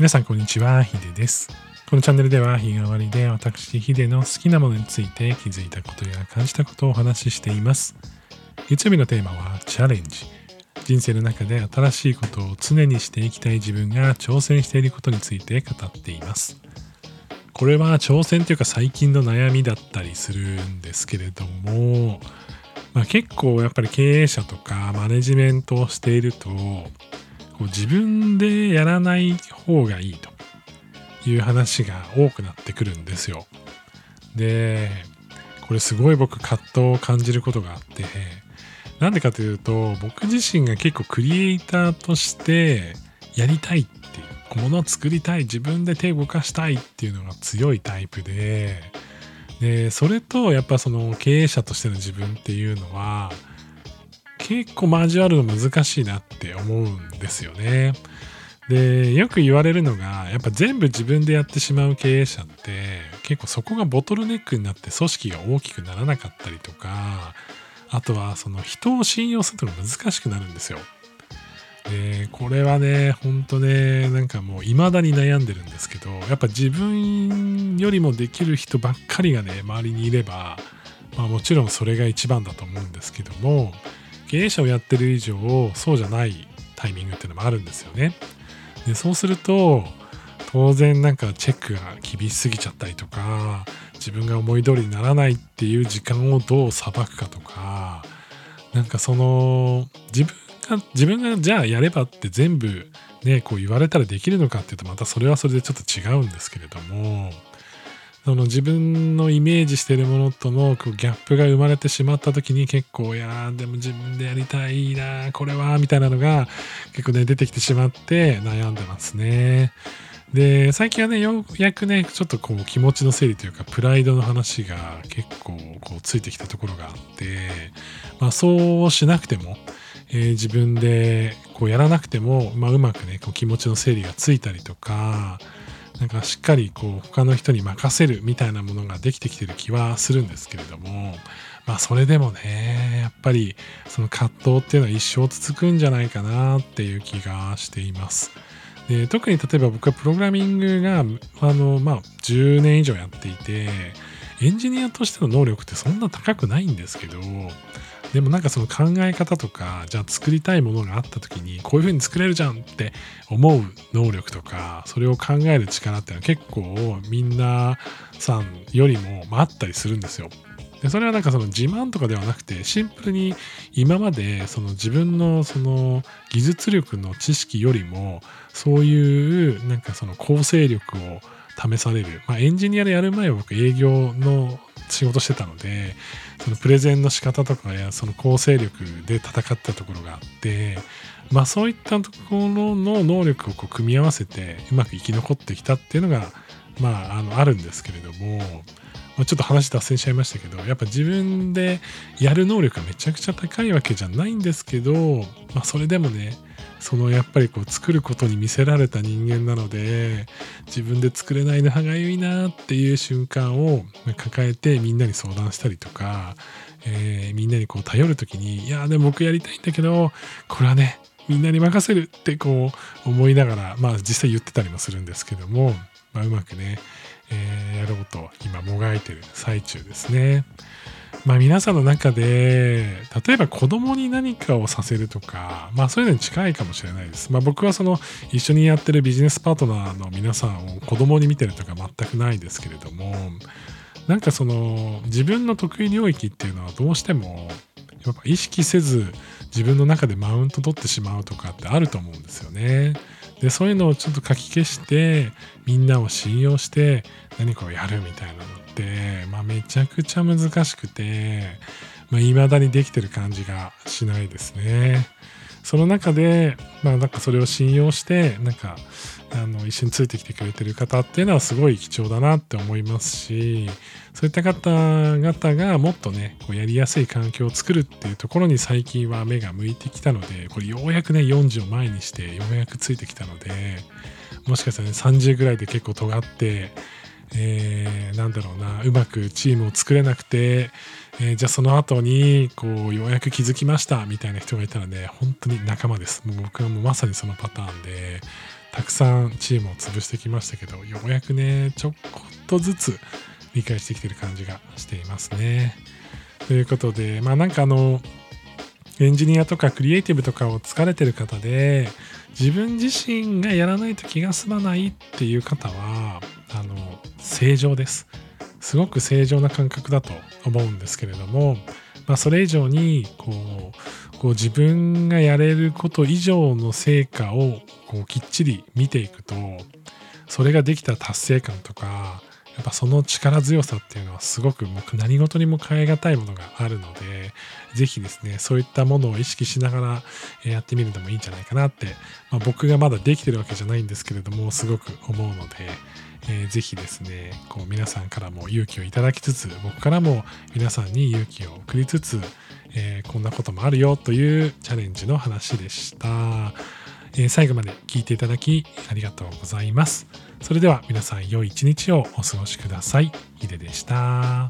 皆さんこんにちは、ヒデです。このチャンネルでは日替わりで私ヒデの好きなものについて気づいたことや感じたことをお話ししています。月曜日のテーマはチャレンジ。人生の中で新しいことを常にしていきたい自分が挑戦していることについて語っています。これは挑戦というか最近の悩みだったりするんですけれども、まあ、結構やっぱり経営者とかマネジメントをしているとこう自分でやらない方がいいという話が多くなってくるんですよ。で、これすごい僕葛藤を感じることがあって、なんでかというと僕自身が結構クリエイターとしてやりたいっていう、ものを作りたい、自分で手を動かしたいっていうのが強いタイプで、で、それとやっぱその経営者としての自分っていうのは、結構交わるの難しいなって思うんですよね。でよく言われるのがやっぱ全部自分でやってしまう経営者って結構そこがボトルネックになって組織が大きくならなかったりとかあとはその人を信用するのが難しくなるんですよ。でこれはねほんとねなんかもう未だに悩んでるんですけどやっぱ自分よりもできる人ばっかりがね周りにいればまあもちろんそれが一番だと思うんですけども経営者をやってる以上そうじゃないタイミングっていうのもあるんですよね。でそうすると当然なんかチェックが厳しすぎちゃったりとか自分が思い通りにならないっていう時間をどうさばくかとかなんかその自分が自分がじゃあやればって全部ねこう言われたらできるのかっていうとまたそれはそれでちょっと違うんですけれどもその自分のイメージしてるものとのギャップが生まれてしまった時に結構いやでも自分でやりたいなこれはみたいなのが結構ね出てきてしまって悩んでますね。で最近はねようやくねちょっとこう気持ちの整理というかプライドの話が結構こうついてきたところがあってまあそうしなくても、えー、自分でこうやらなくても、まあ、うまくねこう気持ちの整理がついたりとかなんかしっかりこう他の人に任せるみたいなものができてきてる気はするんですけれどもまあそれでもねやっぱりその葛藤っていうのは一生続くんじゃないかなっていう気がしています。で特に例えば僕はプログラミングがあのまあ10年以上やっていてエンジニアとしての能力ってそんな高くないんですけどでもなんかその考え方とかじゃあ作りたいものがあった時にこういう風に作れるじゃんって思う能力とかそれを考える力っていうのは結構みんなさんよりもあったりするんですよ。でそれはなんかその自慢とかではなくてシンプルに今までその自分のその技術力の知識よりもそういうなんかその構成力を試される、まあ、エンジニアでやる前は僕営業の仕事してたのでそのプレゼンの仕方とかやその構成力で戦ったところがあってまあそういったところの能力をこう組み合わせてうまく生き残ってきたっていうのがまああのあるんですけれどもちょっと話脱線しちゃいましたけどやっぱ自分でやる能力がめちゃくちゃ高いわけじゃないんですけど、まあ、それでもねそのやっぱりこう作ることに見せられた人間なので自分で作れないの歯がゆいなっていう瞬間を抱えてみんなに相談したりとか、えー、みんなにこう頼る時にいやでも僕やりたいんだけどこれはねみんなに任せるってこう思いながらまあ実際言ってたりもするんですけども、まあ、うまくね、えー、やろうと今もがいてる最中ですね。まあ皆さんの中で、例えば子供に何かをさせるとか、まあそういうのに近いかもしれないです。まあ僕はその一緒にやってるビジネスパートナーの皆さんを子供に見てるとか全くないですけれども、なんかその自分の得意領域っていうのはどうしてもやっぱ意識せず自分の中でマウント取ってしまうとかってあると思うんですよね。でそういうのをちょっと書き消してみんなを信用して何かをやるみたいなのって、まあ、めちゃくちゃ難しくて、まあ、未だにできてる感じがしないですね。その中で、まあ、なんかそれを信用してなんかあの一緒についてきてくれてる方っていうのはすごい貴重だなって思いますしそういった方々がもっとねこうやりやすい環境を作るっていうところに最近は目が向いてきたのでこれようやくね40を前にしてようやくついてきたのでもしかしたらね30ぐらいで結構尖ってえー、なんだろうなうまくチームを作れなくて、えー、じゃあその後にこうようやく気づきましたみたいな人がいたらね本当に仲間ですもう僕はもうまさにそのパターンでたくさんチームを潰してきましたけどようやくねちょっとずつ理解してきてる感じがしていますね。ということでまあなんかあのエンジニアとかクリエイティブとかを疲れてる方で自分自身がやらないと気が済まないっていう方は正常です。すごく正常な感覚だと思うんですけれども、まあ、それ以上にこうこう自分がやれること以上の成果をこうきっちり見ていくとそれができた達成感とかやっぱその力強さっていうのはすごく僕何事にも変え難いものがあるので、ぜひですね、そういったものを意識しながらやってみるのもいいんじゃないかなって、まあ、僕がまだできてるわけじゃないんですけれども、すごく思うので、えー、ぜひですね、こう皆さんからも勇気をいただきつつ、僕からも皆さんに勇気を送りつつ、えー、こんなこともあるよというチャレンジの話でした。えー、最後まで聞いていただきありがとうございます。それでは皆さん良い一日をお過ごしください。ヒデでした。